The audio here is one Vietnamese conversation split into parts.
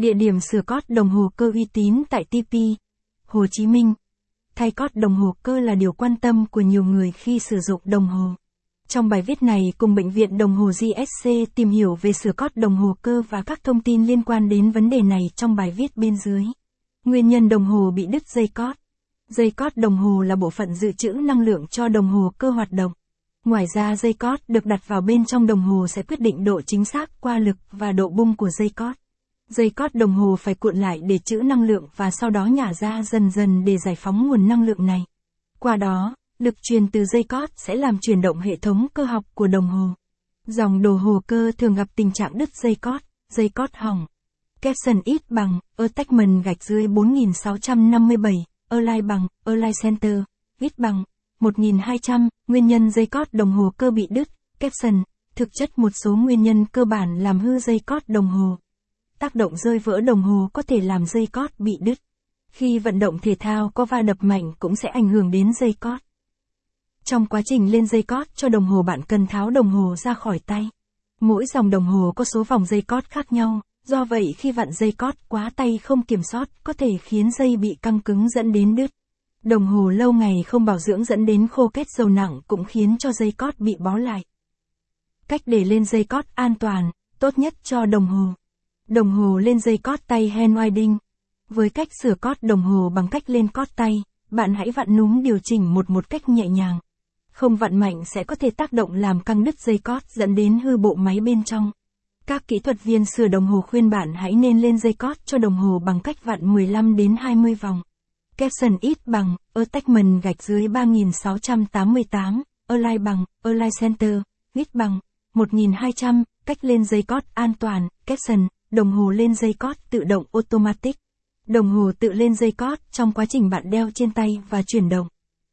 Địa điểm sửa cót đồng hồ cơ uy tín tại TP, Hồ Chí Minh. Thay cót đồng hồ cơ là điều quan tâm của nhiều người khi sử dụng đồng hồ. Trong bài viết này cùng Bệnh viện Đồng hồ GSC tìm hiểu về sửa cót đồng hồ cơ và các thông tin liên quan đến vấn đề này trong bài viết bên dưới. Nguyên nhân đồng hồ bị đứt dây cót. Dây cót đồng hồ là bộ phận dự trữ năng lượng cho đồng hồ cơ hoạt động. Ngoài ra dây cót được đặt vào bên trong đồng hồ sẽ quyết định độ chính xác qua lực và độ bung của dây cót. Dây cót đồng hồ phải cuộn lại để trữ năng lượng và sau đó nhả ra dần dần để giải phóng nguồn năng lượng này. Qua đó, lực truyền từ dây cót sẽ làm chuyển động hệ thống cơ học của đồng hồ. Dòng đồ hồ cơ thường gặp tình trạng đứt dây cót, dây cót hỏng. Capson ít bằng, attachment gạch dưới 4657, align bằng, align center, ít bằng, 1200, nguyên nhân dây cót đồng hồ cơ bị đứt, Capson, thực chất một số nguyên nhân cơ bản làm hư dây cót đồng hồ. Tác động rơi vỡ đồng hồ có thể làm dây cót bị đứt. Khi vận động thể thao có va đập mạnh cũng sẽ ảnh hưởng đến dây cót. Trong quá trình lên dây cót cho đồng hồ bạn cần tháo đồng hồ ra khỏi tay. Mỗi dòng đồng hồ có số vòng dây cót khác nhau, do vậy khi vặn dây cót quá tay không kiểm soát có thể khiến dây bị căng cứng dẫn đến đứt. Đồng hồ lâu ngày không bảo dưỡng dẫn đến khô kết dầu nặng cũng khiến cho dây cót bị bó lại. Cách để lên dây cót an toàn, tốt nhất cho đồng hồ. Đồng hồ lên dây cót tay hand winding. Với cách sửa cót đồng hồ bằng cách lên cót tay, bạn hãy vặn núm điều chỉnh một một cách nhẹ nhàng. Không vặn mạnh sẽ có thể tác động làm căng đứt dây cót dẫn đến hư bộ máy bên trong. Các kỹ thuật viên sửa đồng hồ khuyên bạn hãy nên lên dây cót cho đồng hồ bằng cách vặn 15 đến 20 vòng. Capson ít bằng, attachment gạch dưới 3688, align bằng, align center, ít bằng, 1200, cách lên dây cót an toàn, capson đồng hồ lên dây cót tự động automatic. Đồng hồ tự lên dây cót trong quá trình bạn đeo trên tay và chuyển động.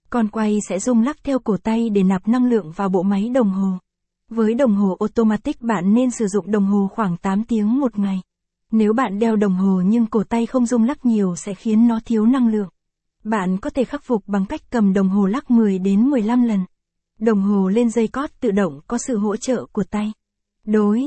Con quay sẽ rung lắc theo cổ tay để nạp năng lượng vào bộ máy đồng hồ. Với đồng hồ automatic bạn nên sử dụng đồng hồ khoảng 8 tiếng một ngày. Nếu bạn đeo đồng hồ nhưng cổ tay không rung lắc nhiều sẽ khiến nó thiếu năng lượng. Bạn có thể khắc phục bằng cách cầm đồng hồ lắc 10 đến 15 lần. Đồng hồ lên dây cót tự động có sự hỗ trợ của tay. Đối